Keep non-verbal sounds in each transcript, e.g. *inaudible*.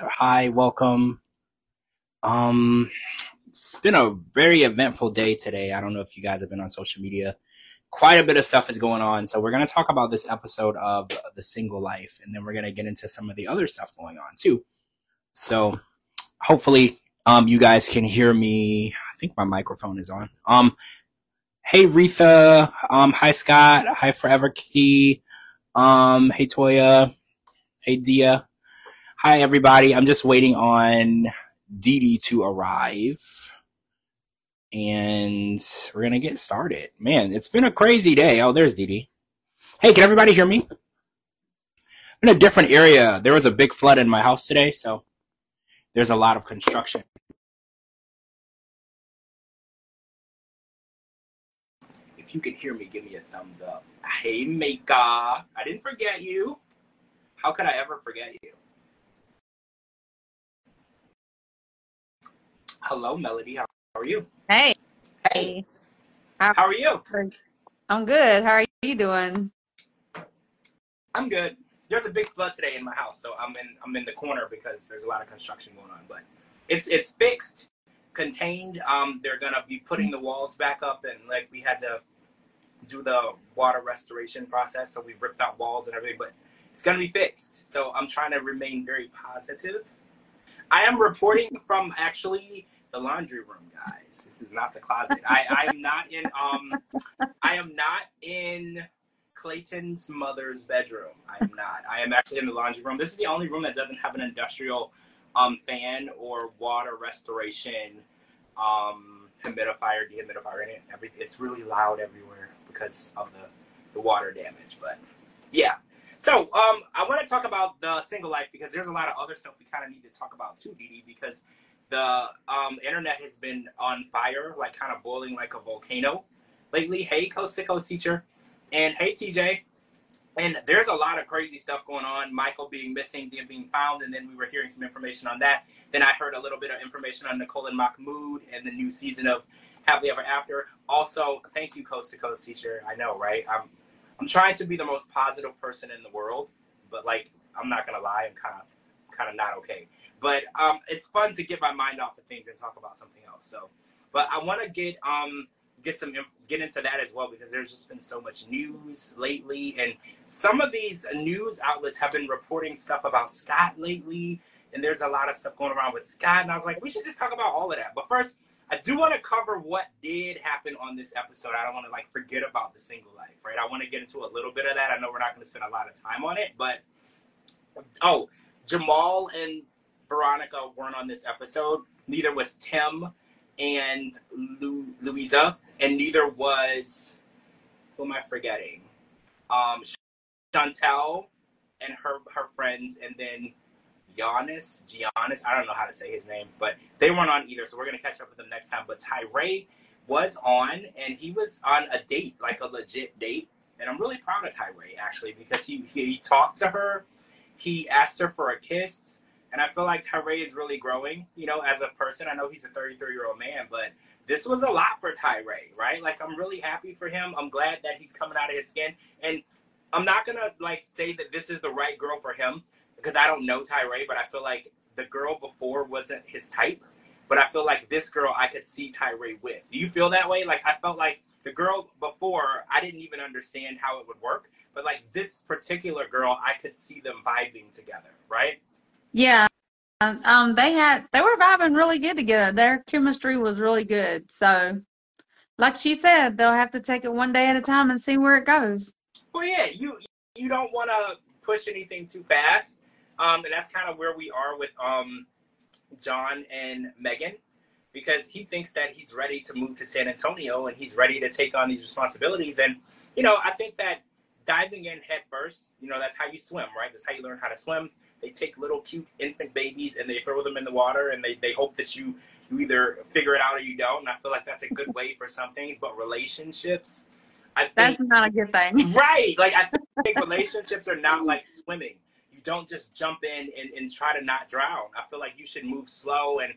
Hi, welcome. Um, it's been a very eventful day today. I don't know if you guys have been on social media. Quite a bit of stuff is going on. So we're going to talk about this episode of The Single Life, and then we're going to get into some of the other stuff going on too. So hopefully, um, you guys can hear me. I think my microphone is on. Um, hey, Retha. Um, hi, Scott. Hi, Forever Key. Um, hey, Toya. Hey, Dia. Hi, everybody. I'm just waiting on Dee Dee to arrive. And we're going to get started. Man, it's been a crazy day. Oh, there's Dee Dee. Hey, can everybody hear me? in a different area. There was a big flood in my house today, so there's a lot of construction. If you can hear me, give me a thumbs up. Hey, Mika. I didn't forget you. How could I ever forget you? Hello, Melody. How are you? Hey, Hey, how, how are you? I'm good. How are you doing? I'm good. There's a big flood today in my house, so I'm in I'm in the corner because there's a lot of construction going on. But it's it's fixed, contained. Um, they're gonna be putting the walls back up, and like we had to do the water restoration process, so we ripped out walls and everything. But it's gonna be fixed. So I'm trying to remain very positive. I am reporting from actually the laundry room, guys. This is not the closet. I I am not in um I am not in Clayton's mother's bedroom. I am not. I am actually in the laundry room. This is the only room that doesn't have an industrial um, fan or water restoration um, humidifier, dehumidifier in it. Every, it's really loud everywhere because of the, the water damage. But yeah. So um, I want to talk about the single life because there's a lot of other stuff we kind of need to talk about too, Dee, because the um, internet has been on fire, like kind of boiling like a volcano lately. Hey, Coast to Coast teacher. And hey, TJ. And there's a lot of crazy stuff going on. Michael being missing, then being found, and then we were hearing some information on that. Then I heard a little bit of information on Nicole and Mahmoud and the new season of Happily Ever After. Also, thank you, Coast to Coast teacher. I know, right? I'm I'm trying to be the most positive person in the world, but like I'm not gonna lie, I'm kind of kind of not okay. But um, it's fun to get my mind off of things and talk about something else. So, but I want to get um get some get into that as well because there's just been so much news lately and some of these news outlets have been reporting stuff about Scott lately and there's a lot of stuff going around with Scott and I was like we should just talk about all of that but first I do want to cover what did happen on this episode. I don't want to like forget about the single life right? I want to get into a little bit of that. I know we're not going to spend a lot of time on it but oh Jamal and Veronica weren't on this episode. Neither was Tim and Lu- Louisa, and neither was who am I forgetting? Um, Chantel and her her friends, and then Giannis, Giannis. I don't know how to say his name, but they weren't on either. So we're gonna catch up with them next time. But Tyray was on, and he was on a date, like a legit date, and I'm really proud of Tyray actually because he he, he talked to her, he asked her for a kiss and I feel like Tyray is really growing, you know, as a person. I know he's a 33 year old man, but this was a lot for Tyray, right? Like, I'm really happy for him. I'm glad that he's coming out of his skin. And I'm not to, like, say that this is the right girl for him because I don't know Tyray, but I feel like the girl before wasn't his type. But I feel like this girl I could see Tyray with. Do you feel that way? Like, I felt like the girl before, I didn't even understand how it would work. But, like, this particular girl, I could see them vibing together, right? Yeah. Um, they had they were vibing really good together. Their chemistry was really good. So, like she said, they'll have to take it one day at a time and see where it goes. Well, yeah, you you don't want to push anything too fast, um, and that's kind of where we are with um, John and Megan, because he thinks that he's ready to move to San Antonio and he's ready to take on these responsibilities. And you know, I think that diving in head first, you know, that's how you swim, right? That's how you learn how to swim. They take little cute infant babies and they throw them in the water and they, they hope that you you either figure it out or you don't. And I feel like that's a good way for some things, but relationships, I think That's not a good thing. right. Like I *laughs* think relationships are not like swimming. You don't just jump in and, and try to not drown. I feel like you should move slow and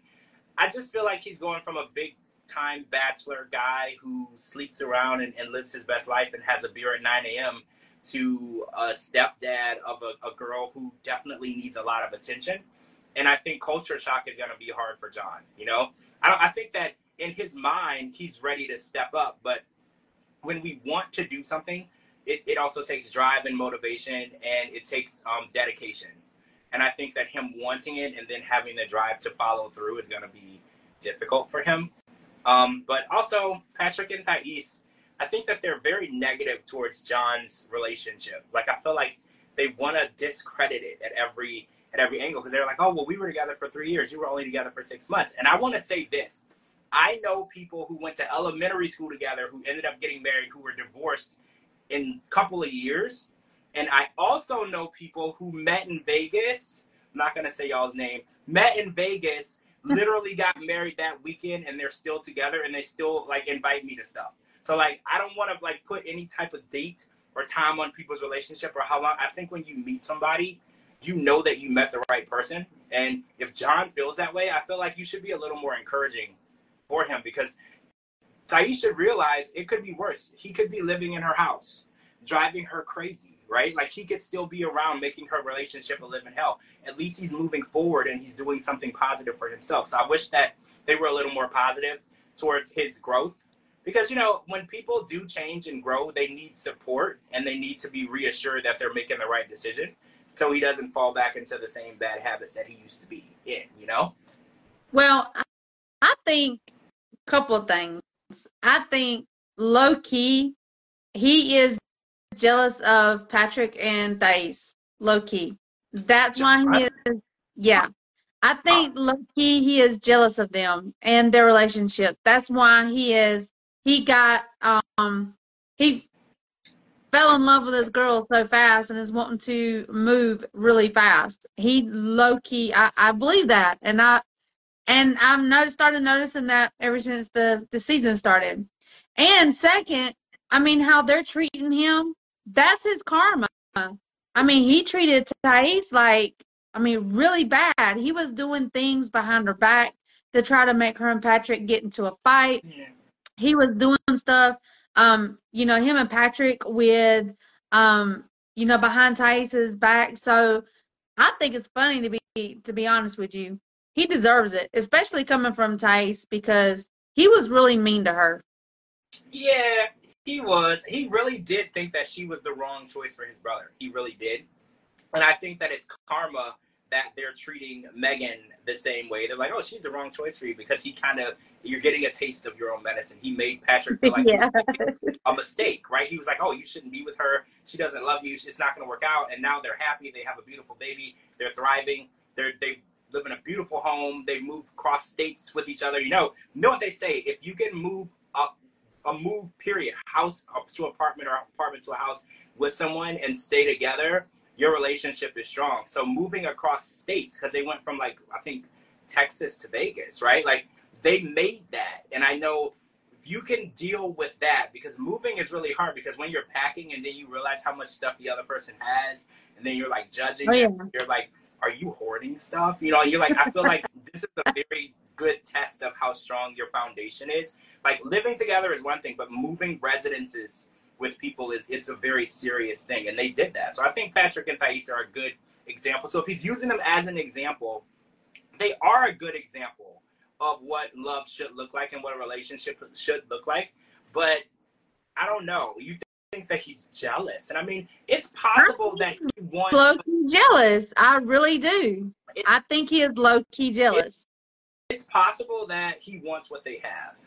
I just feel like he's going from a big time bachelor guy who sleeps around and, and lives his best life and has a beer at 9 a.m. to a stepdad of a, a girl who definitely needs a lot of attention. and I think culture shock is going to be hard for John. You know, I I think that in his mind he's ready to step up, but when we want to do something, it, it also takes drive and motivation, and it takes um, dedication. And I think that him wanting it and then having the drive to follow through is going to be difficult for him. Um, but also, Patrick and Thais, I think that they're very negative towards John's relationship. Like I feel like they want to discredit it at every at every angle because they're like, oh well, we were together for three years, you were only together for six months. And I want to say this: I know people who went to elementary school together who ended up getting married who were divorced in a couple of years. And I also know people who met in Vegas. I'm not gonna say y'all's name. Met in Vegas, *laughs* literally got married that weekend, and they're still together, and they still like invite me to stuff. So like, I don't want to like put any type of date or time on people's relationship or how long. I think when you meet somebody, you know that you met the right person. And if John feels that way, I feel like you should be a little more encouraging for him because Thais should realize it could be worse. He could be living in her house, driving her crazy, right? Like he could still be around making her relationship a living hell. At least he's moving forward and he's doing something positive for himself. So I wish that they were a little more positive towards his growth because you know when people do change and grow they need support and they need to be reassured that they're making the right decision so he doesn't fall back into the same bad habits that he used to be in you know well i think a couple of things i think low key he is jealous of patrick and thais low key that's why he is yeah. I think low key he is jealous of them and their relationship. That's why he is he got um he fell in love with this girl so fast and is wanting to move really fast. He low key, I, I believe that, and I and I've noticed started noticing that ever since the the season started. And second, I mean how they're treating him. That's his karma. I mean, he treated Thais like I mean really bad. He was doing things behind her back to try to make her and Patrick get into a fight. Yeah he was doing stuff, um, you know, him and Patrick with, um, you know, behind Thais's back. So I think it's funny to be to be honest with you. He deserves it, especially coming from Thais because he was really mean to her. Yeah, he was. He really did think that she was the wrong choice for his brother. He really did. And I think that it's karma that they're treating Megan the same way. They're like, oh, she's the wrong choice for you because he kind of, you're getting a taste of your own medicine. He made Patrick feel like *laughs* yeah. a mistake, right? He was like, oh, you shouldn't be with her. She doesn't love you. It's not going to work out. And now they're happy. They have a beautiful baby. They're thriving. They're, they live in a beautiful home. They move across states with each other. You know, know what they say? If you can move up a move period, house up to apartment or apartment to a house with someone and stay together, your relationship is strong. So moving across states, because they went from like, I think Texas to Vegas, right? Like they made that. And I know if you can deal with that, because moving is really hard because when you're packing and then you realize how much stuff the other person has, and then you're like judging, oh, yeah. you're like, are you hoarding stuff? You know, you're like, I feel like *laughs* this is a very good test of how strong your foundation is. Like living together is one thing, but moving residences with people is it's a very serious thing, and they did that. So I think Patrick and Thais are a good example. So if he's using them as an example, they are a good example of what love should look like and what a relationship should look like. But I don't know. You think that he's jealous, and I mean, it's possible that he wants low key jealous. I really do. It, I think he is low key jealous. It, it's possible that he wants what they have.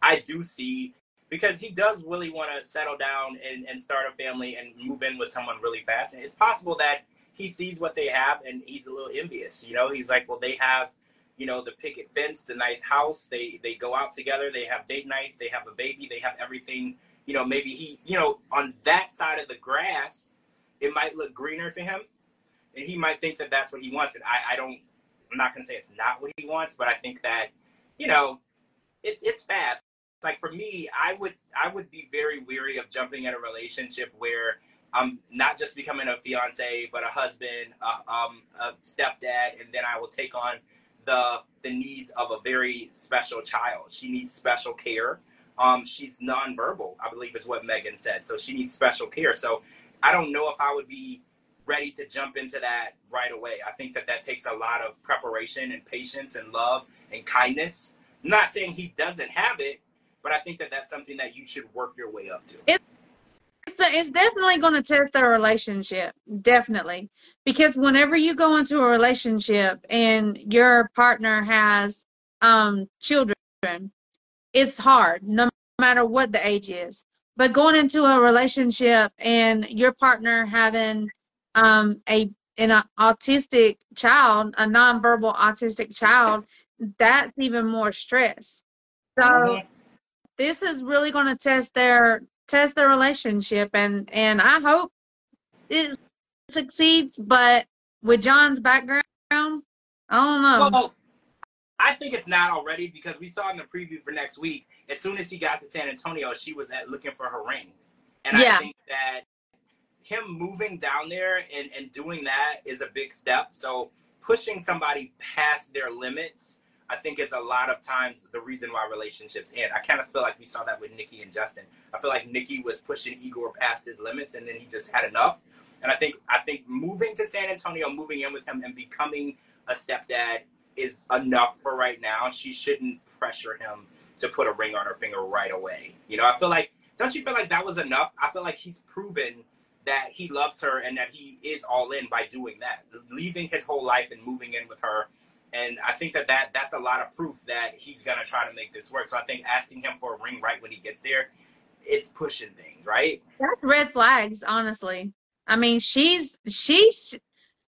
I do see because he does really want to settle down and, and start a family and move in with someone really fast. And it's possible that he sees what they have and he's a little envious. You know, he's like, well, they have, you know, the picket fence, the nice house. They they go out together. They have date nights. They have a baby. They have everything. You know, maybe he, you know, on that side of the grass, it might look greener to him, and he might think that that's what he wants. And I, I don't. I'm not gonna say it's not what he wants, but I think that, you know, it's it's fast like for me, I would I would be very weary of jumping in a relationship where I'm not just becoming a fiance, but a husband, a, um, a stepdad, and then I will take on the the needs of a very special child. She needs special care. Um, she's nonverbal, I believe is what Megan said. So she needs special care. So I don't know if I would be ready to jump into that right away. I think that that takes a lot of preparation and patience and love and kindness. I'm not saying he doesn't have it, but I think that that's something that you should work your way up to. It, it's, a, it's definitely going to test their relationship, definitely. Because whenever you go into a relationship and your partner has um, children, it's hard, no matter what the age is. But going into a relationship and your partner having um, a an autistic child, a nonverbal autistic child, that's even more stress. So mm-hmm. this is really going to test their test their relationship, and and I hope it succeeds. But with John's background, I don't know. Well, I think it's not already because we saw in the preview for next week. As soon as he got to San Antonio, she was at looking for her ring, and yeah. I think that him moving down there and, and doing that is a big step. So pushing somebody past their limits, I think is a lot of times the reason why relationships end. I kind of feel like we saw that with Nikki and Justin. I feel like Nikki was pushing Igor past his limits and then he just had enough. And I think I think moving to San Antonio, moving in with him and becoming a stepdad is enough for right now. She shouldn't pressure him to put a ring on her finger right away. You know, I feel like don't you feel like that was enough? I feel like he's proven that he loves her and that he is all in by doing that, leaving his whole life and moving in with her. And I think that, that that's a lot of proof that he's gonna try to make this work. So I think asking him for a ring right when he gets there, it's pushing things, right? That's red flags, honestly. I mean, she's she's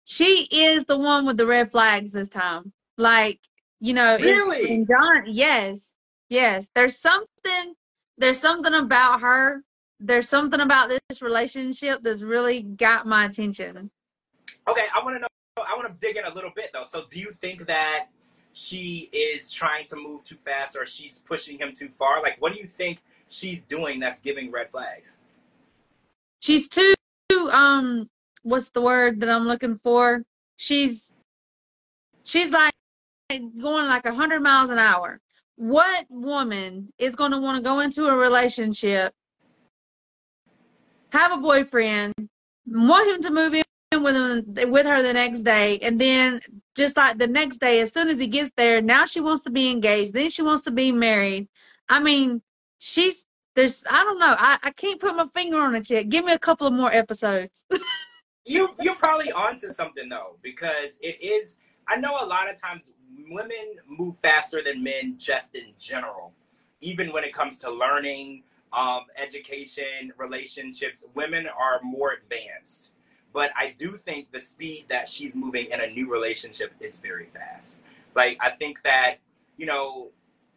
she is the one with the red flags this time. Like, you know, really, John, yes, yes. There's something there's something about her there's something about this relationship that's really got my attention. Okay, I want to know. I want to dig in a little bit though. So, do you think that she is trying to move too fast, or she's pushing him too far? Like, what do you think she's doing that's giving red flags? She's too. Um, what's the word that I'm looking for? She's she's like going like a hundred miles an hour. What woman is going to want to go into a relationship have a boyfriend, want him to move in with him with her the next day, and then just like the next day, as soon as he gets there, now she wants to be engaged, then she wants to be married. I mean, she's there's I don't know. I, I can't put my finger on it yet. Give me a couple of more episodes. *laughs* you you're probably onto something though, because it is I know a lot of times women move faster than men just in general. Even when it comes to learning, um, education, relationships, women are more advanced. But I do think the speed that she's moving in a new relationship is very fast. Like, I think that, you know,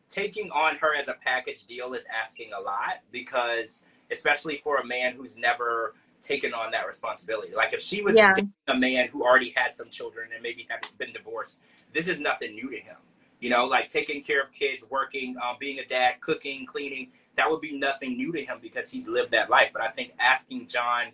taking on her as a package deal is asking a lot because, especially for a man who's never taken on that responsibility. Like, if she was yeah. a man who already had some children and maybe had been divorced, this is nothing new to him. You know, like taking care of kids, working, um, being a dad, cooking, cleaning that would be nothing new to him because he's lived that life. But I think asking John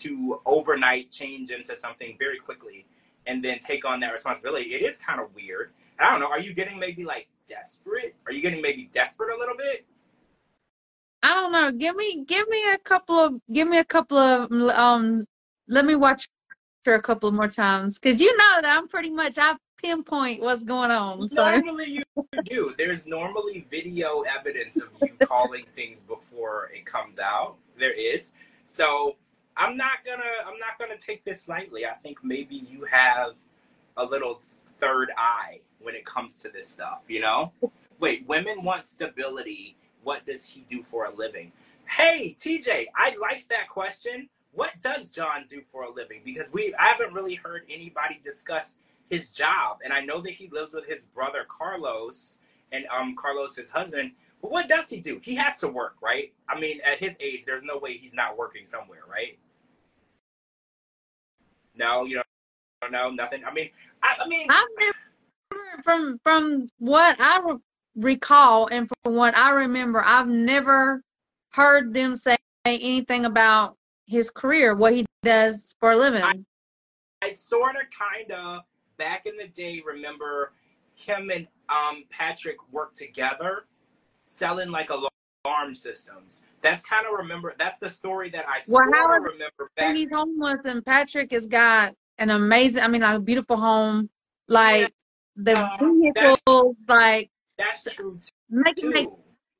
to overnight change into something very quickly and then take on that responsibility, it is kind of weird. I don't know. Are you getting maybe like desperate? Are you getting maybe desperate a little bit? I don't know. Give me give me a couple of give me a couple of um let me watch her a couple more times because you know that I'm pretty much I pinpoint what's going on. So. Normally you do. There's normally video evidence of you calling things before it comes out. There is. So I'm not gonna I'm not gonna take this lightly. I think maybe you have a little third eye when it comes to this stuff, you know? Wait, women want stability. What does he do for a living? Hey, TJ, I like that question. What does John do for a living? Because we I haven't really heard anybody discuss his job. And I know that he lives with his brother Carlos and um Carlos his husband. But what does he do? He has to work, right? I mean, at his age, there's no way he's not working somewhere, right? No, you know nothing. I mean, I, I mean, I've from from what I recall and from what I remember, I've never heard them say anything about his career, what he does for a living. I, I sort of, kind of back in the day, remember him and um, Patrick worked together selling like alarm systems. That's kind of remember. That's the story that I Well, sort of remember back. He's homeless, and Patrick has got an amazing. I mean, like a beautiful home. Like the Uh, vehicles, like That's true make it too. make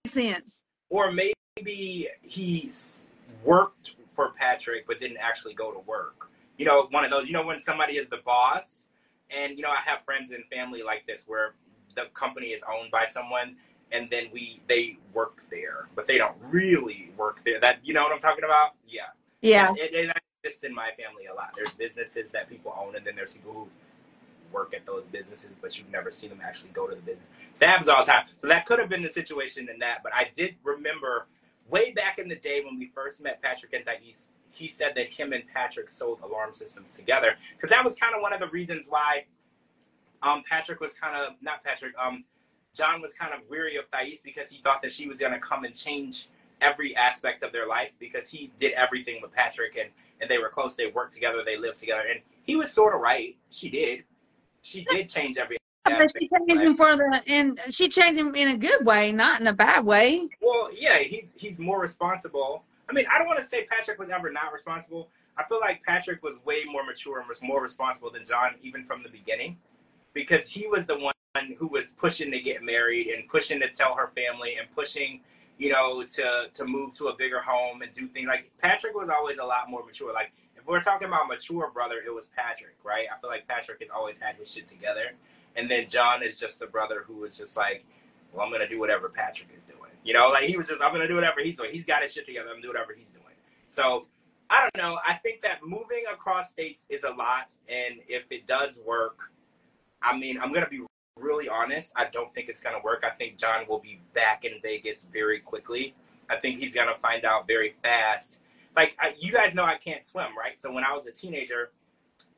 sense. or maybe he's worked for Patrick but didn't actually go to work. You know, one of those. You know, when somebody is the boss, and you know, I have friends and family like this where the company is owned by someone, and then we they work there, but they don't really work there. That you know what I'm talking about? Yeah. Yeah, It, it, it exists in my family a lot. There's businesses that people own, and then there's people who work at those businesses, but you've never seen them actually go to the business. That happens all the time. So that could have been the situation in that. But I did remember way back in the day when we first met Patrick and Thais, he said that him and Patrick sold alarm systems together. Because that was kind of one of the reasons why um, Patrick was kind of, not Patrick, um, John was kind of weary of Thais because he thought that she was going to come and change every aspect of their life because he did everything with Patrick and, and they were close. They worked together. They lived together. And he was sort of right. She did. She did change every but she changed him for the, and she changed him in a good way, not in a bad way. Well, yeah, he's he's more responsible. I mean, I don't want to say Patrick was ever not responsible. I feel like Patrick was way more mature and was more responsible than John, even from the beginning, because he was the one who was pushing to get married and pushing to tell her family and pushing, you know, to to move to a bigger home and do things. Like Patrick was always a lot more mature. Like we're talking about mature brother, it was Patrick, right? I feel like Patrick has always had his shit together, and then John is just the brother who was just like, well, I'm gonna do whatever Patrick is doing. You know, like he was just, I'm gonna do whatever he's doing. He's got his shit together. I'm gonna do whatever he's doing. So I don't know. I think that moving across states is a lot, and if it does work, I mean, I'm gonna be really honest. I don't think it's gonna work. I think John will be back in Vegas very quickly. I think he's gonna find out very fast. Like I, you guys know, I can't swim, right? So when I was a teenager,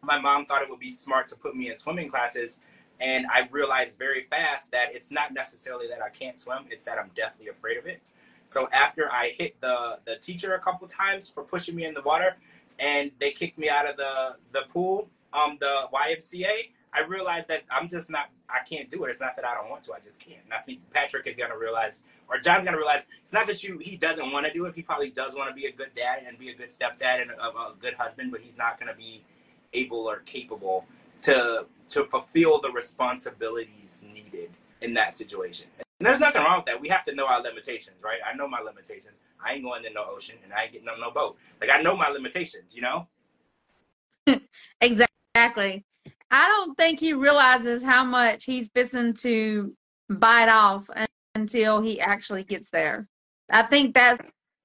my mom thought it would be smart to put me in swimming classes and I realized very fast that it's not necessarily that I can't swim, it's that I'm deathly afraid of it. So after I hit the, the teacher a couple times for pushing me in the water and they kicked me out of the, the pool, um, the YMCA, I realized that I'm just not, I can't do it. It's not that I don't want to, I just can't. And I think Patrick is going to realize, or John's going to realize, it's not that you he doesn't want to do it. He probably does want to be a good dad and be a good stepdad and a, a good husband, but he's not going to be able or capable to to fulfill the responsibilities needed in that situation. And there's nothing wrong with that. We have to know our limitations, right? I know my limitations. I ain't going in no ocean and I ain't getting on no boat. Like I know my limitations, you know? *laughs* Exactly. I don't think he realizes how much he's fixing to bite off until he actually gets there. I think that's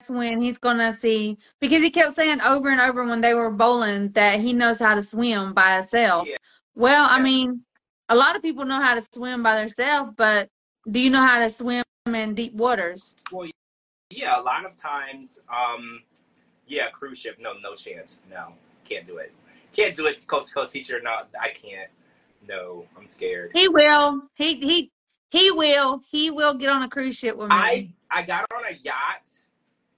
when he's gonna see because he kept saying over and over when they were bowling that he knows how to swim by himself. Yeah. Well, I mean, a lot of people know how to swim by themselves, but do you know how to swim in deep waters? Well, yeah, a lot of times, um, yeah, cruise ship, no, no chance. No, can't do it. Can't do it, coast to coast teacher. No, I can't. No, I'm scared. He will. He he he will. He will get on a cruise ship with me. I I got on a yacht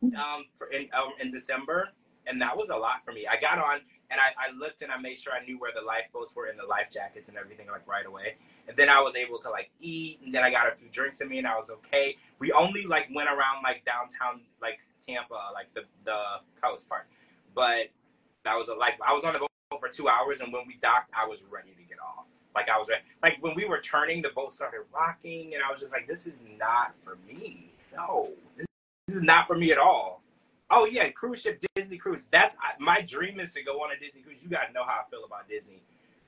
um for in um, in December, and that was a lot for me. I got on and I, I looked and I made sure I knew where the lifeboats were and the life jackets and everything like right away. And then I was able to like eat, and then I got a few drinks in me, and I was okay. We only like went around like downtown like Tampa, like the the coast part, but that was a like I was on the boat for two hours, and when we docked, I was ready to get off. Like I was ready. Like when we were turning, the boat started rocking, and I was just like, "This is not for me. No, this, this is not for me at all." Oh yeah, cruise ship, Disney cruise. That's I- my dream is to go on a Disney cruise. You guys know how I feel about Disney,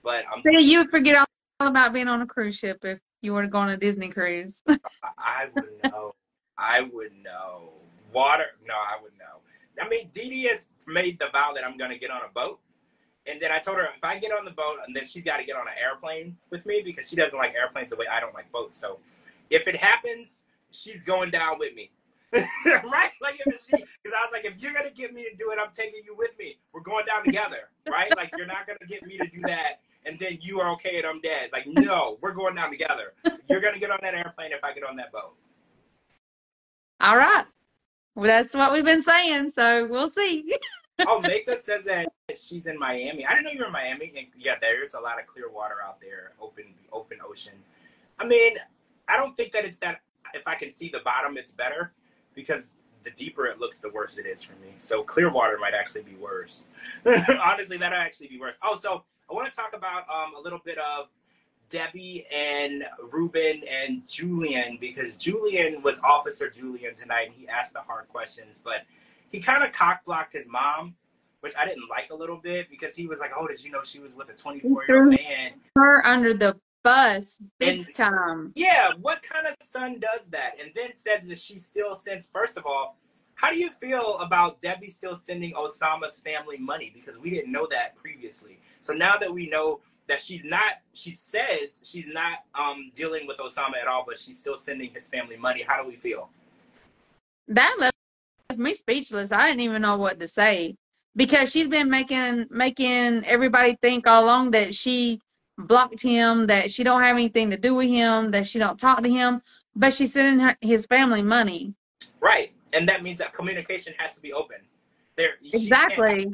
but I'm. See, you forget all about being on a cruise ship if you were to go on a Disney cruise. *laughs* I would know. I would know. Water? No, I would know. I mean, Dee has made the vow that I'm going to get on a boat. And then I told her if I get on the boat, and then she's got to get on an airplane with me because she doesn't like airplanes the way I don't like boats. So if it happens, she's going down with me. *laughs* right? Like if she, because I was like, if you're gonna get me to do it, I'm taking you with me. We're going down together, right? Like you're not gonna get me to do that, and then you are okay and I'm dead. Like no, we're going down together. You're gonna get on that airplane if I get on that boat. all right. Well, that's what we've been saying, so we'll see. *laughs* oh, Mika says that she's in Miami. I didn't know you were in Miami. And yeah, there's a lot of clear water out there, open open ocean. I mean, I don't think that it's that. If I can see the bottom, it's better because the deeper it looks, the worse it is for me. So clear water might actually be worse. *laughs* Honestly, that'll actually be worse. Oh, so I want to talk about um, a little bit of Debbie and Ruben and Julian because Julian was Officer Julian tonight and he asked the hard questions, but he kind of cock blocked his mom, which I didn't like a little bit because he was like, "Oh, did you know she was with a 24 year old man?" Her under the bus, big And- time. Yeah, what kind of son does that? And then said that she still sends. First of all, how do you feel about Debbie still sending Oussama's family money? Because we didn't know that previously. So now that we know that she's not, she says she's not um, dealing with Oussama at all, but she's still sending his family money. How do we feel? That left me speechless. I didn't even know what to say because she's been making making everybody think all along that she blocked him, that she don't have anything to do with him, that she don't talk to him, but she's sending her, his family money. Right, and that means that communication has to be open. There, Exactly.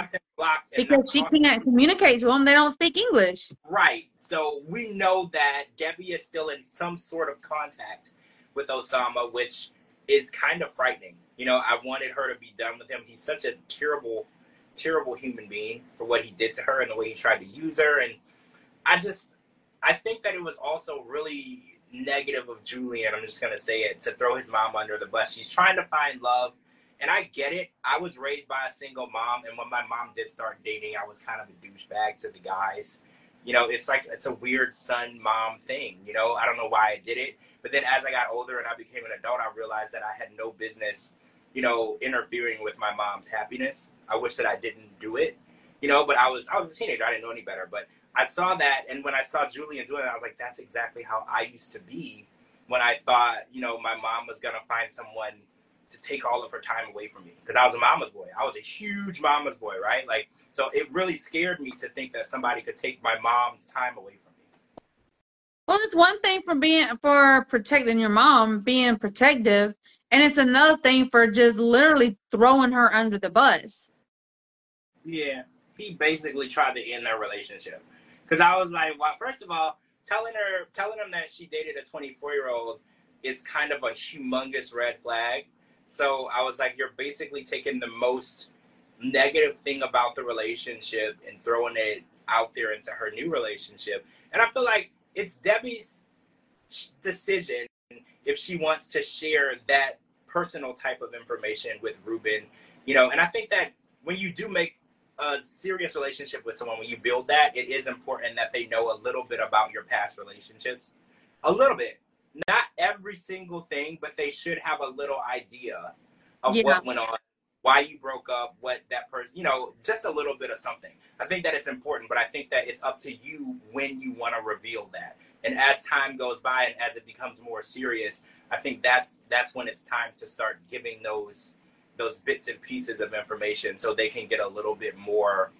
Because she can't communicate to them. They don't speak English. Right. So we know that Debbie is still in some sort of contact with Oussama, which is kind of frightening. You know, I wanted her to be done with him. He's such a terrible, terrible human being for what he did to her and the way he tried to use her. And I just, I think that it was also really negative of Julian. I'm just going to say it to throw his mom under the bus. She's trying to find love. And I get it. I was raised by a single mom. And when my mom did start dating, I was kind of a douchebag to the guys you know it's like it's a weird son mom thing you know i don't know why i did it but then as i got older and i became an adult i realized that i had no business you know interfering with my mom's happiness. I wish that i didn't do it you know but i was i was a teenager. I didn't know any better but i saw that and when i saw julian doing it i was like that's exactly how i used to be when i thought you know my mom was to find someone to take all of her time away from me. Because i was a mama's boy. I was a huge mama's boy right? Like so it really scared me to think that somebody could take my mom's time away from me. Well, it's one thing for being for protecting your mom, being protective, and it's another thing for just literally throwing her under the bus. Yeah, he basically tried to end their relationship because I was like, well, first of all, telling her, telling him that she dated a 24 year old is kind of a humongous red flag. So I was like, you're basically taking the most negative thing about the relationship and throwing it out there into her new relationship. And I feel like it's Debbie's decision if she wants to share that personal type of information with Ruben, you know, and I think that when you do make a serious relationship with someone, when you build that, it is important that they know a little bit about your past relationships. A little bit. Not every single thing, but they should have a little idea of Yeah. what went on, why you broke up, what that person, you know, just a little bit of something. I think that it's important, but I think that it's up to you when you want to reveal that. And as time goes by and as it becomes more serious, I think that's that's when it's time to start giving those those bits and pieces of information so they can get a little bit more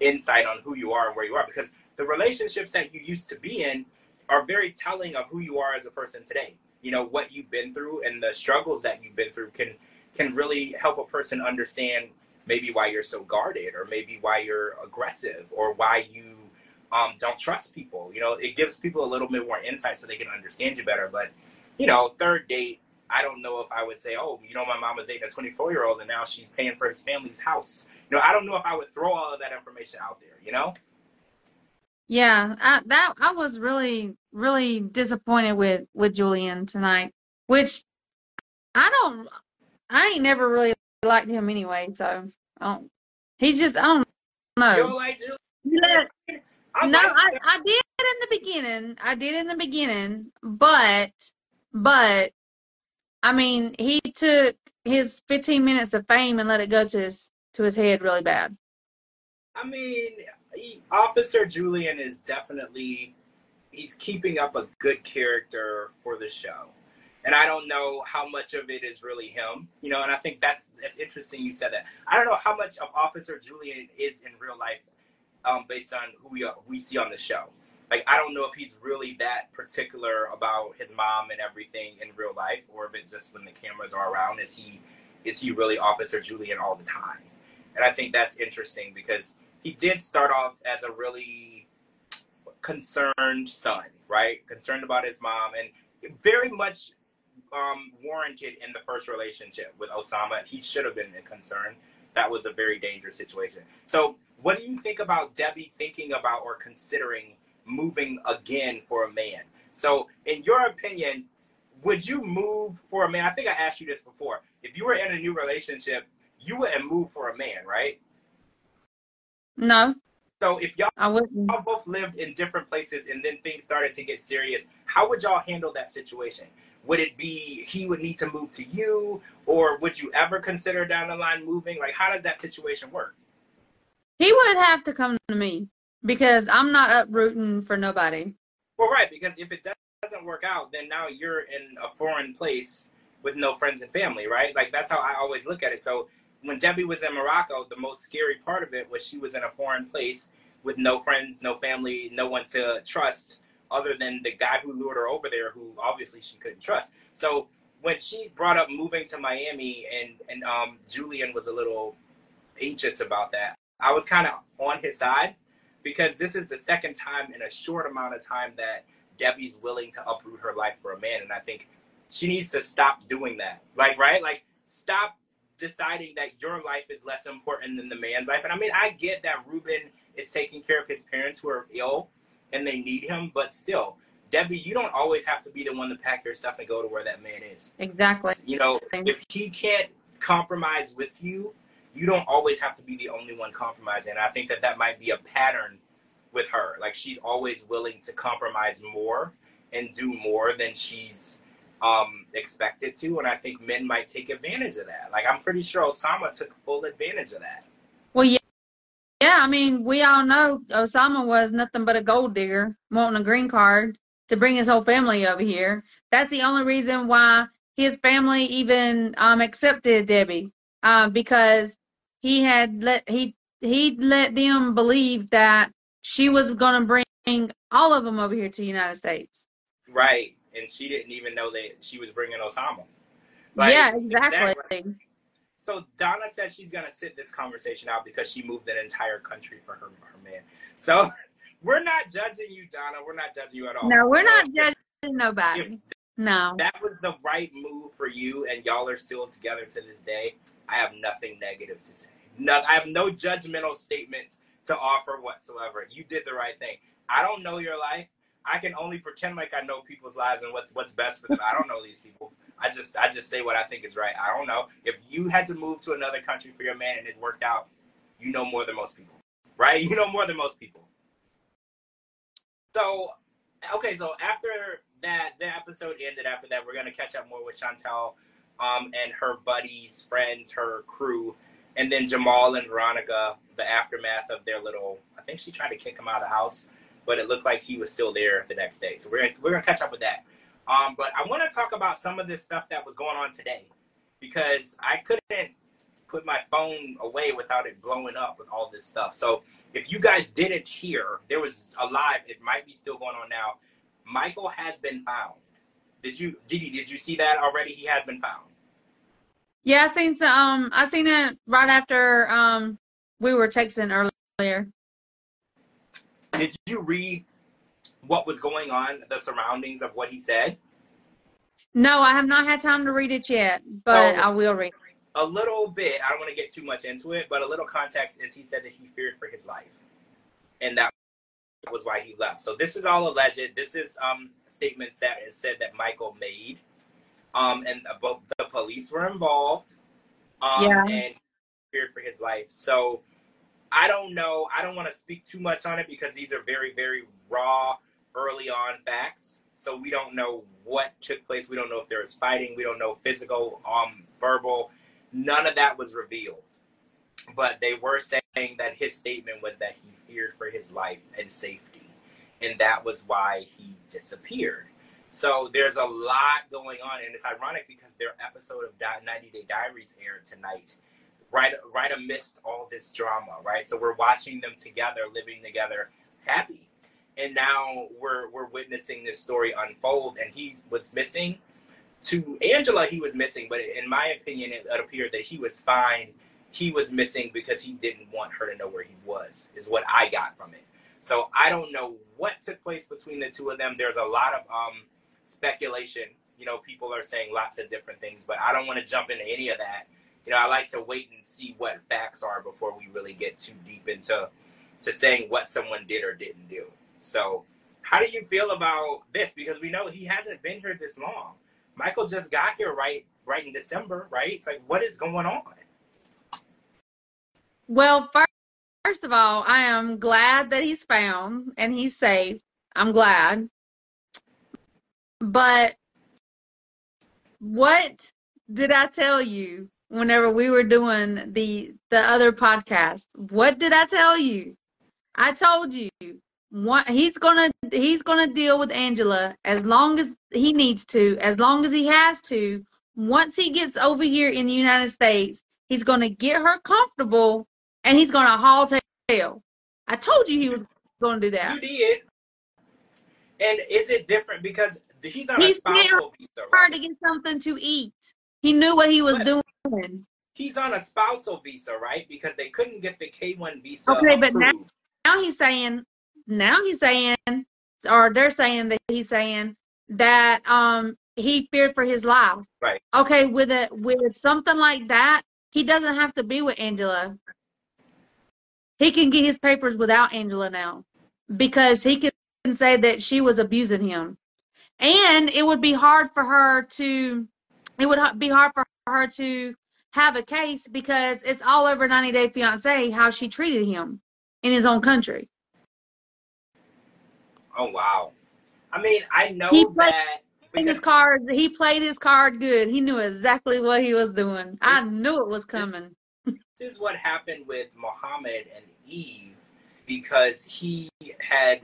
insight on who you are and where you are. Because the relationships that you used to be in are very telling of who you are as a person today. You know what you've been through and the struggles that you've been through can can really help a person understand maybe why you're so guarded or maybe why you're aggressive or why you um, don't trust people you know it gives people a little bit more insight so they can understand you better but you know third date I don't know if I would say, oh, you know, my mom was dating a 24 year old and now she's paying for his family's house. You know, I don't know if I would throw all of that information out there, you know? Yeah, I, that I was really, really disappointed with with Julian tonight. Which I don't, I ain't never really liked him anyway. So I don't, he's just I don't know. Like, Julian, Yeah, I no, like I. I did in the beginning. I did in the beginning, but but I mean, he took his 15 minutes of fame and let it go to his to his head really bad. I mean, he, Officer Julian is definitely, he's keeping up a good character for the show. And I don't know how much of it is really him, you know, and I think that's that's interesting you said that. I don't know how much of Officer Julian is in real life um, based on who we, we see on the show. Like, I don't know if he's really that particular about his mom and everything in real life, or if it's just when the cameras are around, is he is he really Officer Julian all the time? And I think that's interesting because he did start off as a really concerned son, right? Concerned about his mom and very much um, warranted in the first relationship with Oussama. He should have been concerned. That was a very dangerous situation. So, what do you think about Debbie thinking about or considering moving again for a man? So, in your opinion, would you move for a man? I think I asked you this before. If you were in a new relationship, you wouldn't move for a man, right? No, So, if y'all I wouldn't. y'all both lived in different places and then things started to get serious, how would y'all handle that situation? Would it be he would need to move to you, or would you ever consider down the line moving? Like, how does that situation work? He would have to come to me because I'm not uprooting for nobody. Well, right, because if it doesn't work out, then now you're in a foreign place with no friends and family, right? Like, that's how I always look at it. So, when Debbie was in Morocco, the most scary part of it was she was in a foreign place with no friends, no family, no one to trust other than the guy who lured her over there, who obviously she couldn't trust. So when she brought up moving to Miami, and and um, Julian was a little anxious about that, I was kind of on his side because this is the second time in a short amount of time that Debbie's willing to uproot her life for a man, and I think she needs to stop doing that. Like, right? Like, stop deciding that your life is less important than the man's life. And I mean, I get that Ruben is taking care of his parents who are ill and they need him, but still, Debbie, you don't always have to be the one to pack your stuff and go to where that man is. Exactly. You know, if he can't compromise with you, you don't always have to be the only one compromising. And I think that that might be a pattern with her. Like she's always willing to compromise more and do more than she's um, expected to. And I think men might take advantage of that. Like I'm pretty sure Oussama took full advantage of that. Well, yeah, yeah. I mean, we all know Oussama was nothing but a gold digger, wanting a green card to bring his whole family over here. That's the only reason why his family even um, accepted Debbie, um, because he had let he he let them believe that she was going to bring all of them over here to the United States. Right. And she didn't even know that she was bringing Oussama. yeah, that- exactly. So Donna said she's gonna sit this conversation out because she moved an entire country for her her man. So *laughs* we're not judging you, Donna. We're not judging you at all. No, we're not If- judging nobody. If No. that was the right move for you, and y'all are still together to this day, I have nothing negative to say. No, I have no judgmental statement to offer whatsoever. You did the right thing. I don't know your life. I can only pretend like I know people's lives and what's what's best for them. I don't know these people. I just I just say what I think is right. I don't know. If you had to move to another country for your man and it worked out, you know more than most people. Right? You know more than most people. So okay, so after that the episode ended after that, we're gonna catch up more with Chantel um and her buddies, friends, her crew, and then Jamal and Veronica, the aftermath of their little I think she tried to kick him out of the house, but it looked like he was still there the next day. So we're we're gonna catch up with that. Um, but I want to talk about some of this stuff that was going on today because I couldn't put my phone away without it blowing up with all this stuff. So if you guys didn't hear, there was a live. It might be still going on now. Michael has been found. Did you, Didi? Did you see that already? He has been found. Yeah, I seen some. Um, I seen it right after um we were texting earlier. Did you read what was going on, the surroundings of what he said? No, I have not had time to read it yet, but Oh. I will read. A little bit. I don't want to get too much into it, but a little context is he said that he feared for his life, and that was why he left. So this is all alleged. This is um statements that is said that Michael made, um, and the, the police were involved, um, Yeah. and feared for his life. So I don't know. I don't want to speak too much on it because these are very, very raw, early on facts. So we don't know what took place. We don't know if there was fighting. We don't know physical, um, verbal. None of that was revealed. But they were saying that his statement was that he feared for his life and safety. And that was why he disappeared. So there's a lot going on. And it's ironic because their episode of 90 Day Diaries aired tonight, right, right amidst all this drama, right? So we're watching them together, living together, happy. And now we're we're witnessing this story unfold. And he was missing. To Angela, he was missing, but in my opinion, it, it appeared that he was fine. He was missing because he didn't want her to know where he was, is what I got from it. So I don't know what took place between the two of them. There's a lot of um, speculation You know, people are saying lots of different things, but I don't want to jump into any of that. You know, I like to wait and see what facts are before we really get too deep into to saying what someone did or didn't do. So, how do you feel about this? Because we know he hasn't been here this long. Michael just got here right right in December, right? It's like what is going on? Well, first, first of all, I am glad that he's found and he's safe. I'm glad. But what did I tell you whenever we were doing the the other podcast? What did I tell you? I told you what he's gonna he's gonna deal with Angela as long as he needs to, as long as he has to. Once he gets over here in the United States, he's gonna get her comfortable and he's gonna haul tail. I told you he was gonna do that. You did. And is it different because he's on He's a spousal visa, Hard right? to get something to eat. He knew what he was But- doing. He's on a spousal visa, right? Because they couldn't get the K1 visa Okay, but now- Now he's saying, now he's saying, or they're saying that he's saying that um he feared for his life. Right. Okay, with a with something like that, he doesn't have to be with Angela. He can get his papers without Angela now because he can say that she was abusing him. And it would be hard for her to it would be hard for her to have a case because it's all over 90 Day Fiance how she treated him in his own country. Oh wow. I mean, I know He played that His because card, he played his card good. He knew exactly what he was doing. I knew it was coming. this is what happened with Muhammad and Yve because he had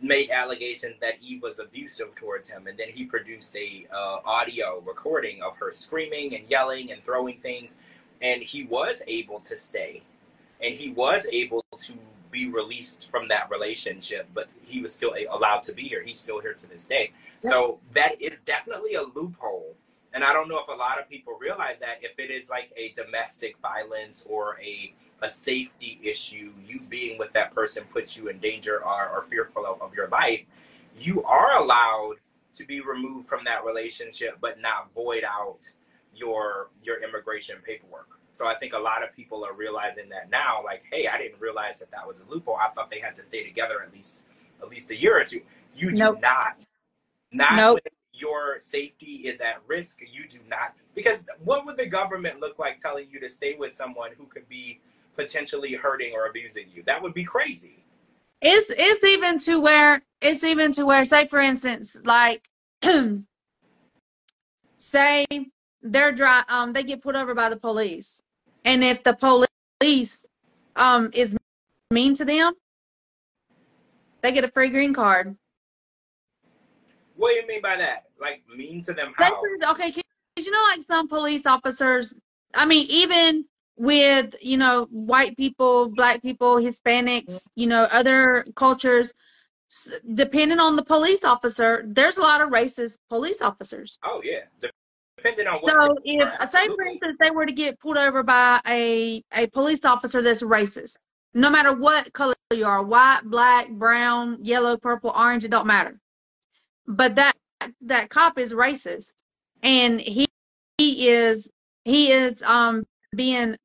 made allegations that Yve was abusive towards him, and then he produced a uh, audio recording of her screaming and yelling and throwing things, and he was able to stay, and he was able to be released from that relationship, but he was still allowed to be here. He's still here to this day. So that is definitely a loophole. And I don't know if a lot of people realize that if it is like a domestic violence or a a safety issue, you being with that person puts you in danger or, or fearful of, of your life, you are allowed to be removed from that relationship but not void out your your immigration paperwork. So I think a lot of people are realizing that now like, hey, I didn't realize that that was a loophole. I thought they had to stay together at least at least a year or two. You do Nope. not. Not Nope. your safety is at risk. You do not. Because what would the government look like telling you to stay with someone who could be potentially hurting or abusing you? That would be crazy. It's it's even to where it's even to where say for instance like *clears throat* say they're dry um they get put over by the police and if the police um is mean to them they get a free green card What do you mean by that? Like mean to them how? for- okay you know like some police officers i mean even with you know white people black people hispanics you know other cultures. Depending on the police officer there's a lot of racist police officers. Oh yeah. Depending on what so if are, say for instance they were to get pulled over by a a police officer that's racist no matter what color you are white black brown yellow purple orange it don't matter. But that that cop is racist and he he is he is um being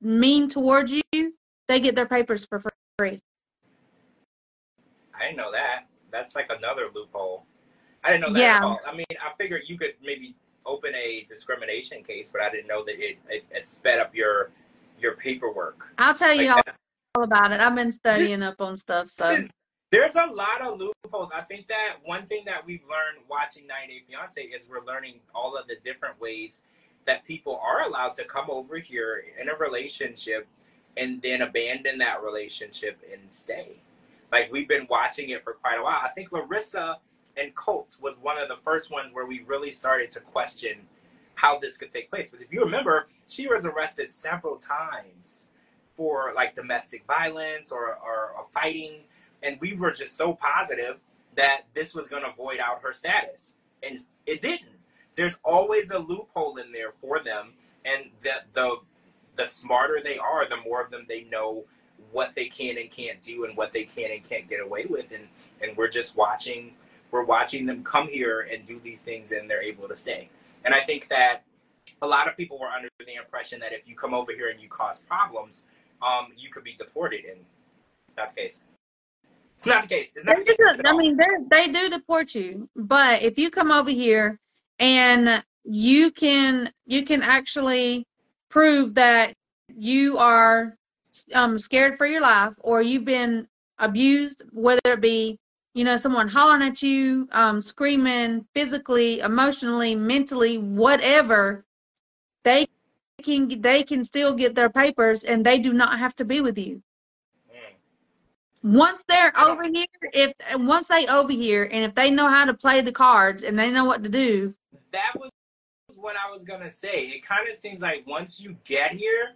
mean towards you they get their papers for free I didn't know that. That's like another loophole. I didn't know that Yeah. at all. I mean, I figured you could maybe open a discrimination case, but I didn't know that it, it, it sped up your your paperwork. i'll tell you Like all, all about it i've been studying up on stuff so This there's a lot of loopholes. I think that one thing that we've learned watching 90 Day Fiance is we're learning all of the different ways that people are allowed to come over here in a relationship and then abandon that relationship and stay. Like we've been watching it for quite a while. I think Larissa and Colt was one of the first ones where we really started to question how this could take place. But if you remember, she was arrested several times for like domestic violence or, or, or fighting and we were just so positive that this was going to void out her status and it didn't there's always a loophole in there for them and the the the smarter they are the more of them they know what they can and can't do and what they can and can't get away with and and we're just watching we're watching them come here and do these things and they're able to stay. And I think that a lot of people were under the impression that if you come over here and you cause problems, um, you could be deported, and it's not the case. It's not the case. It's not the case. I mean, they they do deport you, but if you come over here and you can you can actually prove that you are um, scared for your life or you've been abused, whether it be you know someone hollering at you, um, screaming, physically, emotionally, mentally, whatever, they can they can still get their papers and they do not have to be with you. Once they're over here, if once they over here and if they know how to play the cards and they know what to do, that was what I was gonna say. It kind of seems like once you get here,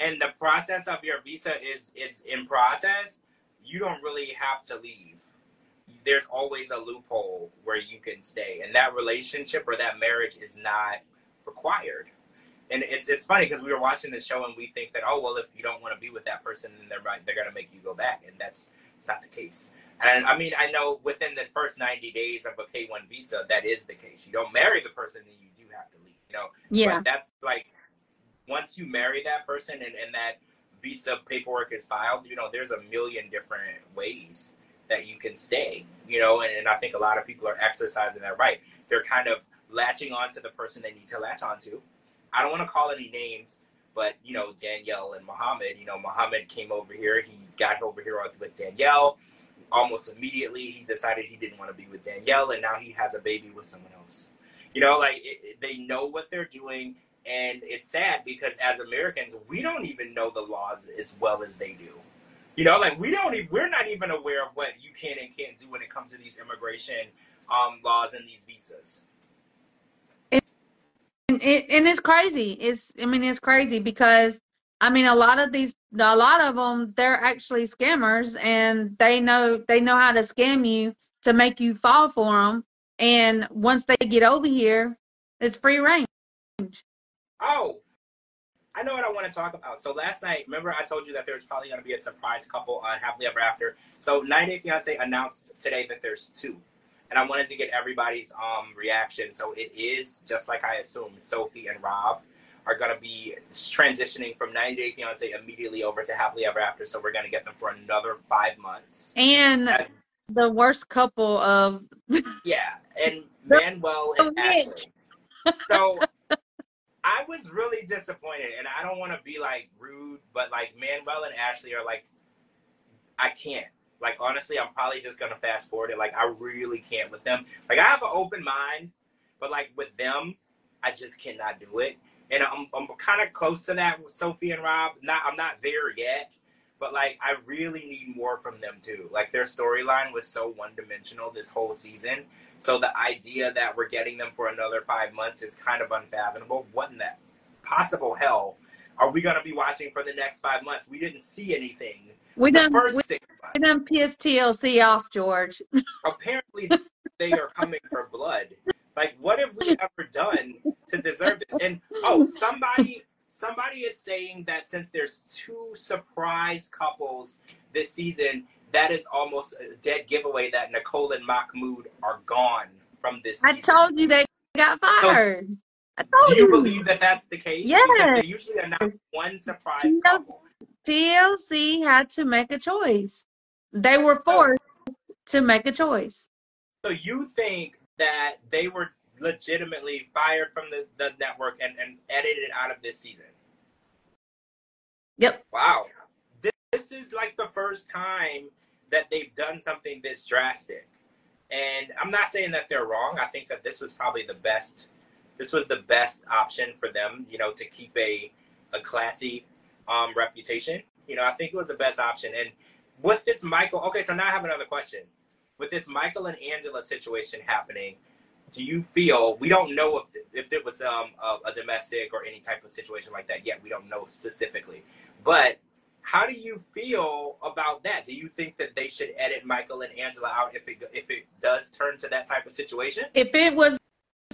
and the process of your visa is is in process, you don't really have to leave. There's always a loophole where you can stay, and that relationship or that marriage is not required. And it's it's funny because we were watching the show and we think that oh well if you don't want to be with that person then they're right they're gonna make you go back and that's it's not the case. And I mean I know within the first ninety days of a K one visa that is the case. You don't marry the person then you do have to leave. You know, yeah, but that's like once you marry that person and, and that visa paperwork is filed, you know, there's a million different ways that you can stay, you know, and, and I think a lot of people are exercising that right. They're kind of latching on to the person they need to latch onto. I don't want to call any names, but you know, Danielle and Muhammad, you know, Muhammad came over here, he got over here with- Danielle. Almost immediately, he decided he didn't want to be with Danielle, and now he has a baby with someone else. You know, like it, it- they know what they're doing, and it's sad because as Americans, we don't even know the laws as well as they do. You know, like we don't, even, we're not even aware of what you can and can't do when it comes to these immigration um, laws and these visas. And it, and it's crazy. It's I mean it's crazy because I mean a lot of these a lot of them they're actually scammers and they know they know how to scam you to make you fall for them. And once they get over here, it's free range. Oh, I know what I want to talk about. So last night, remember I told you that there's probably going to be a surprise couple on Happily Ever After. So 90 Day Fiance announced today that there's two, and I wanted to get everybody's um reaction. So it is just like I assumed. Sophie and Rob are going to be transitioning from 90 Day Fiance immediately over to Happily Ever After. So we're going to get them for another five months. And As- the worst couple of Yeah, and *laughs* Manuel and Ashley. So I was really disappointed, and I don't want to be like rude, but like Manuel and Ashley are like, I can't. Like honestly, I'm probably just gonna fast forward it. Like I really can't with them. Like I have an open mind, but like with them, I just cannot do it. And I'm I'm kind of close to that with Sophie and Rob. Not I'm not there yet, but like I really need more from them too. Like their storyline was so one dimensional this whole season. So the idea that we're getting them for another five months is kind of unfathomable. What in that possible hell are we gonna be watching for the next five months? We didn't see anything we the done first we, six we done pissed TLC off, George. *laughs* Apparently they are coming for blood. Like what have we ever done to deserve this? And oh somebody somebody is saying that since there's two surprise couples this season, that is almost a dead giveaway that Nicole and Mahmoud are gone from this I season. told you they got fired. I told Do you believe that that's the case? Yes. Because they usually not one surprise Yeah. couple. TLC had to make a choice. They were So- forced to make a choice. So you think that they were legitimately fired from the, the network and, and edited out of this season? Yep. Wow. This, this is like the first time that they've done something this drastic. And I'm not saying that they're wrong. I think that this was probably the best this was the best option for them, you know, to keep a a classy um reputation. You know, I think it was the best option. And with this Michael okay, so now I have another question. With this Michael and Angela situation happening, do you feel we don't know if if it was um a, a domestic or any type of situation like that yet? We don't know specifically, but how do you feel about that? Do you think that they should edit Michael and Angela out if it if it does turn to that type of situation? If it was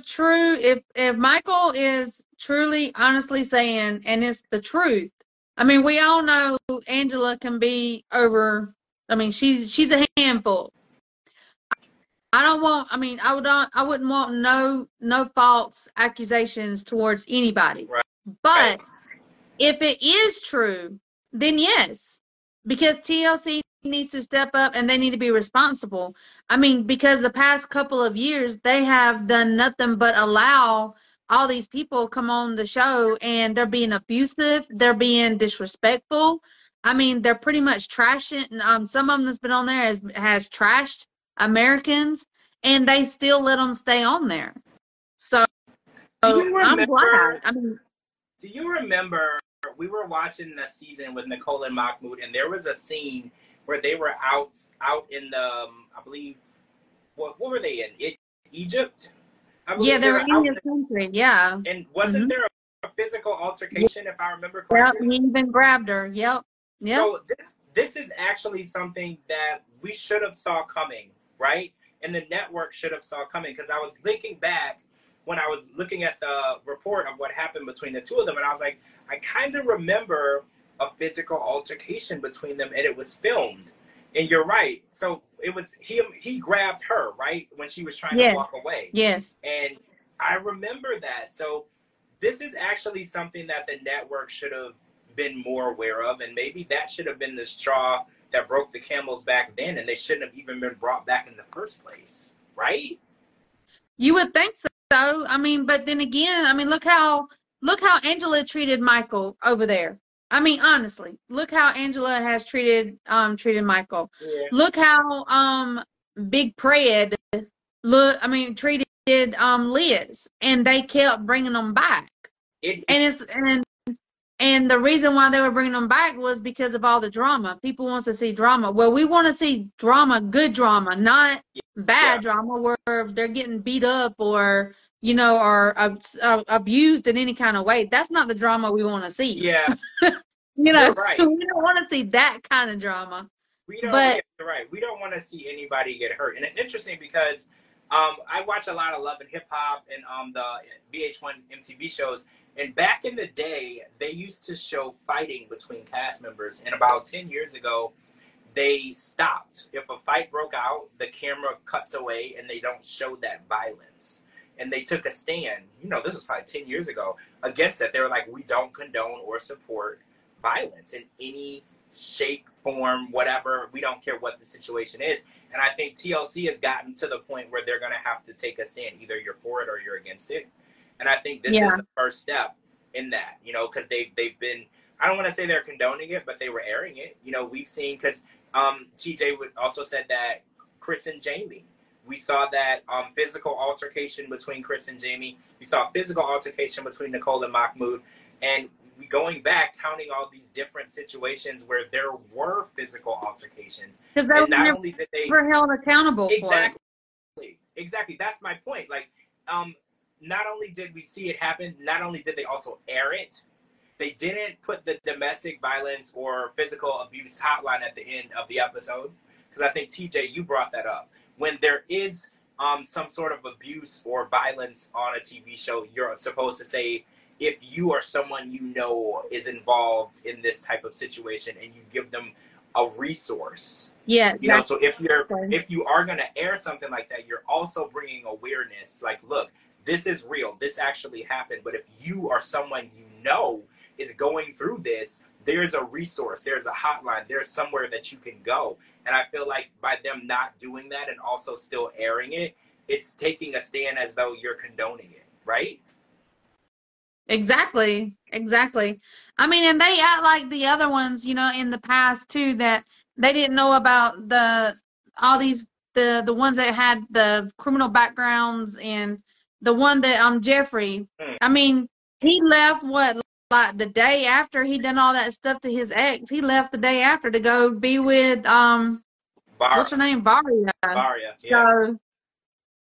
true, if if Michael is truly honestly saying and it's the truth. I mean, we all know Angela can be over I mean, she's she's a handful. I don't want. I mean, I would. not I wouldn't want no no false accusations towards anybody. Right. But if it is true, then yes, because TLC needs to step up and they need to be responsible. I mean, because the past couple of years they have done nothing but allow all these people come on the show and they're being abusive, they're being disrespectful. I mean, they're pretty much trashing. Um, some of them that's been on there has has trashed Americans, and they still let them stay on there. So Do you I'm glad. I mean, Do you remember we were watching the season with Nicole and Mahmoud, and there was a scene where they were out out in the, um, I believe, what what were they in? Egypt. Yeah, they were in your country. Yeah. and wasn't Mhm. there a physical altercation, if I remember Yep. correctly? He even grabbed her. Yep. Yep. So this this is actually something that we should have saw coming, right? And the network should have saw coming because I was linking back when I was looking at the report of what happened between the two of them, and I was like, I kind of remember a physical altercation between them, and it was filmed. And you're right. So it was him. He grabbed her right when she was trying Yes. to walk away. yes. And I remember that. So this is actually something that the network should have been more aware of. And maybe that should have been the straw that broke the camel's back then. And they shouldn't have even been brought back in the first place. Right? You would think so. I mean, but then again, I mean, look how look how Angela treated Michael over there. I mean, honestly, look how Angela has treated um treated Michael. Yeah. Look how um Big Pred look. I mean, treated um Liz, and they kept bringing them back. It, And it's and and the reason why they were bringing them back was because of all the drama. People wants to see drama. Well, we want to see drama, good drama, not bad drama where they're getting beat up or you know are uh, abused in any kind of way. That's not the drama we want to see. yeah, *laughs* you know, right. *laughs* we don't want to see that kind of drama. we don't. But- yeah, right. We don't want to see anybody get hurt. And it's interesting because um, I watch a lot of Love and Hip Hop and um, the VH1 MTV shows. And back in the day, they used to show fighting between cast members. And about 10 years ago, they stopped. If a fight broke out, the camera cuts away and they don't show that violence. And they took a stand, you know, this was probably 10 years ago, against it. They were like, we don't condone or support violence in any shape, form, whatever. We don't care what the situation is. And I think TLC has gotten to the point where they're going to have to take a stand. Either you're for it or you're against it. And I think this Yeah. is the first step in that, you know, because they've, they've been, I don't want to say they're condoning it, but they were airing it. You know, we've seen, because um, TJ would also said that Chris and Jamie, we saw that um, physical altercation between Chris and Jamie. We saw physical altercation between Nicole and Mahmoud. And we going back, counting all these different situations where there were physical altercations. Because they not only did they were held accountable for it. exactly exactly that's my point like um not only did we see it happen not only did they also air it they didn't put the domestic violence or physical abuse hotline at the end of the episode because i think tj you brought that up when there is um some sort of abuse or violence on a tv show you're supposed to say if you or someone you know is involved in this type of situation and you give them a resource. Yeah, you know so if you're if you are going to air something like that you're also bringing awareness like look this is real this actually happened but if you or someone you know is going through this there's a resource there's a hotline there's somewhere that you can go and i feel like by them not doing that and also still airing it it's taking a stand as though you're condoning it right Exactly, exactly. I mean, and they act like the other ones, you know, in the past too, that they didn't know about the all these the the ones that had the criminal backgrounds and the one that um Jeffrey. Mm. I mean, he left what like the day after he done all that stuff to his ex. He left the day after to go be with um Var- what's her name Varya. Varya, yeah. So,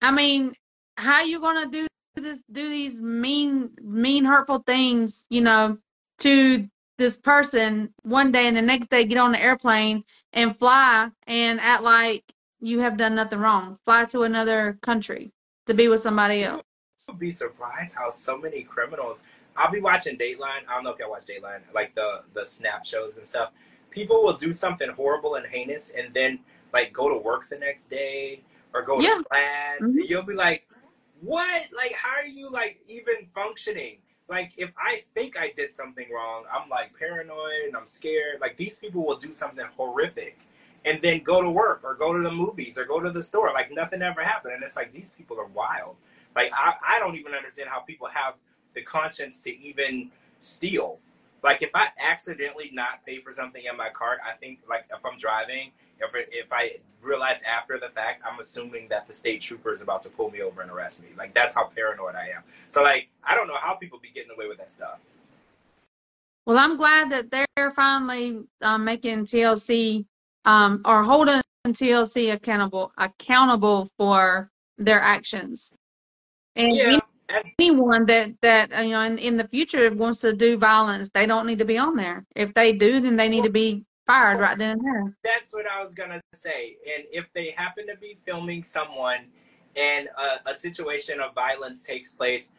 I mean, how you gonna do this? Do these mean, mean, hurtful things, you know, to this person one day, and the next day get on the airplane and fly and act like you have done nothing wrong. Fly to another country to be with somebody else. would be surprised how so many criminals. I'll be watching Dateline. I don't know if y'all watch Dateline, like the the snap shows and stuff. People will do something horrible and heinous, and then like go to work the next day or go Yeah. to class. Mhm. You'll be like, what? Like, how are you like even functioning? Like, if I think I did something wrong, I'm like paranoid and I'm scared. Like, these people will do something horrific and then go to work or go to the movies or go to the store. Like, nothing ever happened. And it's like, these people are wild. Like, I, I don't even understand how people have the conscience to even steal. Like, if I accidentally not pay for something in my cart, I think, like, if I'm driving, if, if I realize after the fact, I'm assuming that the state trooper is about to pull me over and arrest me. Like, that's how paranoid I am. So, like, I don't know how people be getting away with that stuff. Well, I'm glad that they're finally um, making TLC um, or holding TLC accountable accountable for their actions. And Yeah. Anyone that that you know in, in the future wants to do violence, they don't need to be on there. If they do, then they need to be fired right then and there. that's what I was gonna say. And if they happen to be filming someone and a, a situation of violence takes place,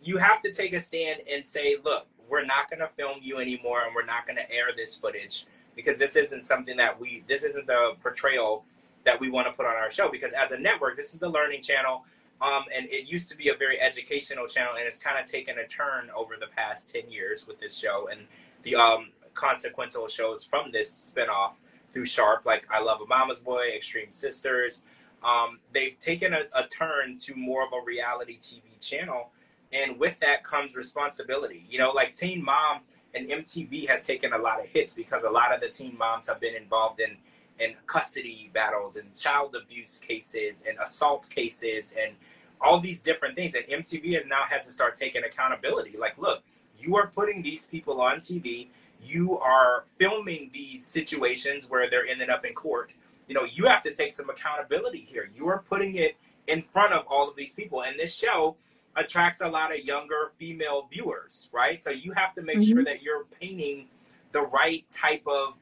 you have to take a stand and say, look, we're not gonna film you anymore, and we're not gonna air this footage because this isn't something that we, this isn't the portrayal that we want to put on our show. Because as a network, this is the Learning Channel. Um, and it used to be a very educational channel, and it's kind of taken a turn over the past 10 years with this show and the um, consequential shows from this spinoff through Sharp, like I Love a Mama's Boy, Extreme Sisters. Um, they've taken a, a turn to more of a reality TV channel, and with that comes responsibility. You know, like Teen Mom and MTV has taken a lot of hits because a lot of the teen moms have been involved in in custody battles and child abuse cases and assault cases and all these different things. And MTV has now had to start taking accountability. Like, look, you are putting these people on TV. You are filming these situations where they're ending up in court. You know, you have to take some accountability here. You are putting it in front of all of these people. And this show attracts a lot of younger female viewers, right? So you have to make Mhm. sure that you're painting the right type of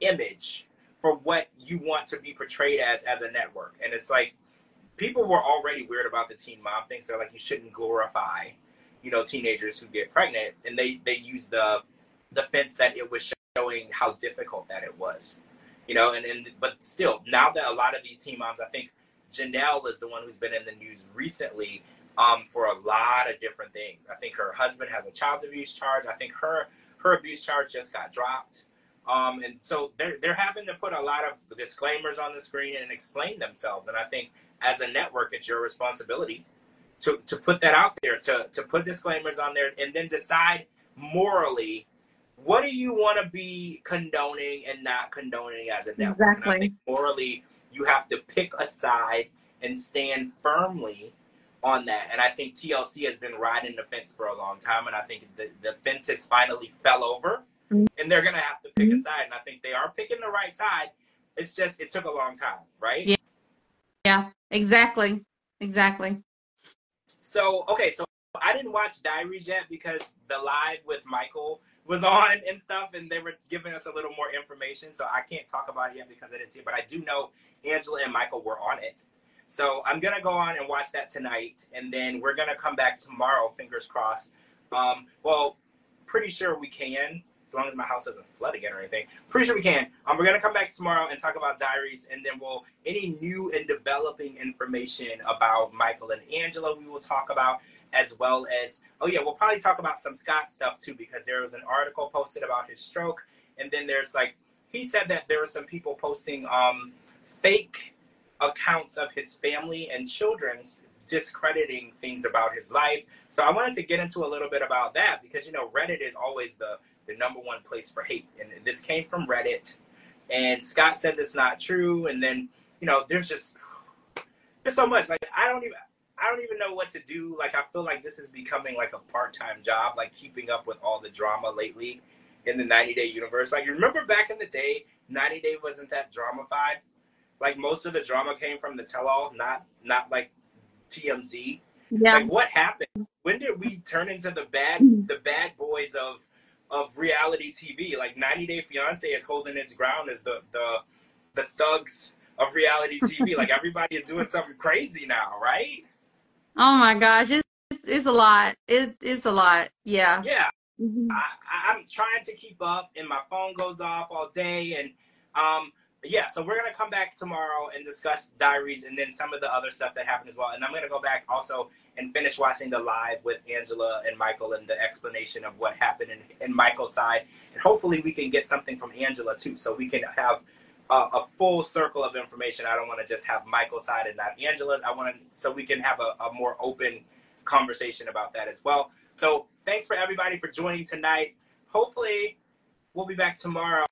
image for what you want to be portrayed as as a network. And it's like people were already weird about the teen mom thing, so like you shouldn't glorify, you know, teenagers who get pregnant. And they they use the defense that it was showing how difficult that it was. You know, and, and but still, now that a lot of these teen moms, I think Jenelle is the one who's been in the news recently um, for a lot of different things. I think her husband has a child abuse charge. I think her her abuse charge just got dropped. Um, and so they're they're having to put a lot of disclaimers on the screen and explain themselves. And I think as a network, it's your responsibility to, to put that out there, to to put disclaimers on there, and then decide morally what do you want to be condoning and not condoning as a network. And I Exactly. think morally, you have to pick a side and stand firmly on that. And I think TLC has been riding the fence for a long time, and I think the, the fence has finally fell over. And they're gonna have to pick a Mhm. side. And I think they are picking the right side. It's just it took a long time, right? Yeah. Yeah, exactly. Exactly. So okay, so I didn't watch Diaries yet because the live with Michael was *laughs* on and stuff, and they were giving us a little more information. So I can't talk about it yet because I didn't see it, but I do know Angela and Michael were on it. So I'm gonna go on and watch that tonight, and then we're gonna come back tomorrow. Fingers crossed. Um, well, pretty sure we can, as long as my house doesn't flood again or anything. Pretty sure we can. Um, we're gonna come back tomorrow and talk about diaries, and then we'll any new and developing information about Michael and Angela. We will talk about as well as oh yeah, we'll probably talk about some Scott stuff too because there was an article posted about his stroke, and then there's like he said that there were some people posting um fake accounts of his family and children's discrediting things about his life. So I wanted to get into a little bit about that because you know Reddit is always the the number one place for hate, and this came from Reddit. And Scott says it's not true, and then you know there's just there's so much like I don't even I don't even know what to do. Like I feel like this is becoming like a part time job, like keeping up with all the drama lately in the 90 Day universe. Like you remember back in the day, 90 Day wasn't that dramified. Like most of the drama came from the tell all, not not like TMZ. Yeah. Like what happened? When did we turn into the bad mm. the bad boys of of reality TV? Like 90 Day Fiance is holding its ground as the the the thugs of reality TV. *laughs* like everybody is doing something crazy now, right? Oh my gosh, it's it's, it's a lot. It it's a lot. Yeah. Yeah. Mhm. I, I- I'm trying to keep up, and my phone goes off all day. And um, yeah, so we're gonna come back tomorrow and discuss diaries and then some of the other stuff that happened as well. And I'm gonna go back also and finish watching the live with Angela and Michael and the explanation of what happened in, in Michael's side. And hopefully we can get something from Angela too, so we can have a, a full circle of information. I don't want to just have Michael's side and not Angela's. I want to so we can have a, a more open conversation about that as well. So thanks for everybody for joining tonight. Hopefully we'll be back tomorrow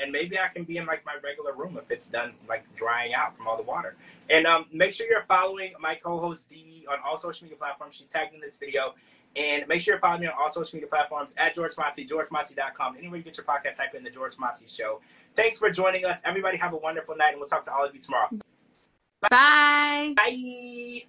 and maybe I can be in like my regular room if it's done like drying out from all the water. And um, make sure you're following my co-host Dee on all social media platforms. She's tagged in this video. And make sure you're following me on all social media platforms at George Mossey, georgemossey.com. Anywhere you get your podcast, type in the George Mossey Show. Thanks for joining us. Everybody have a wonderful night, and we'll talk to all of you tomorrow. Bye. Bye.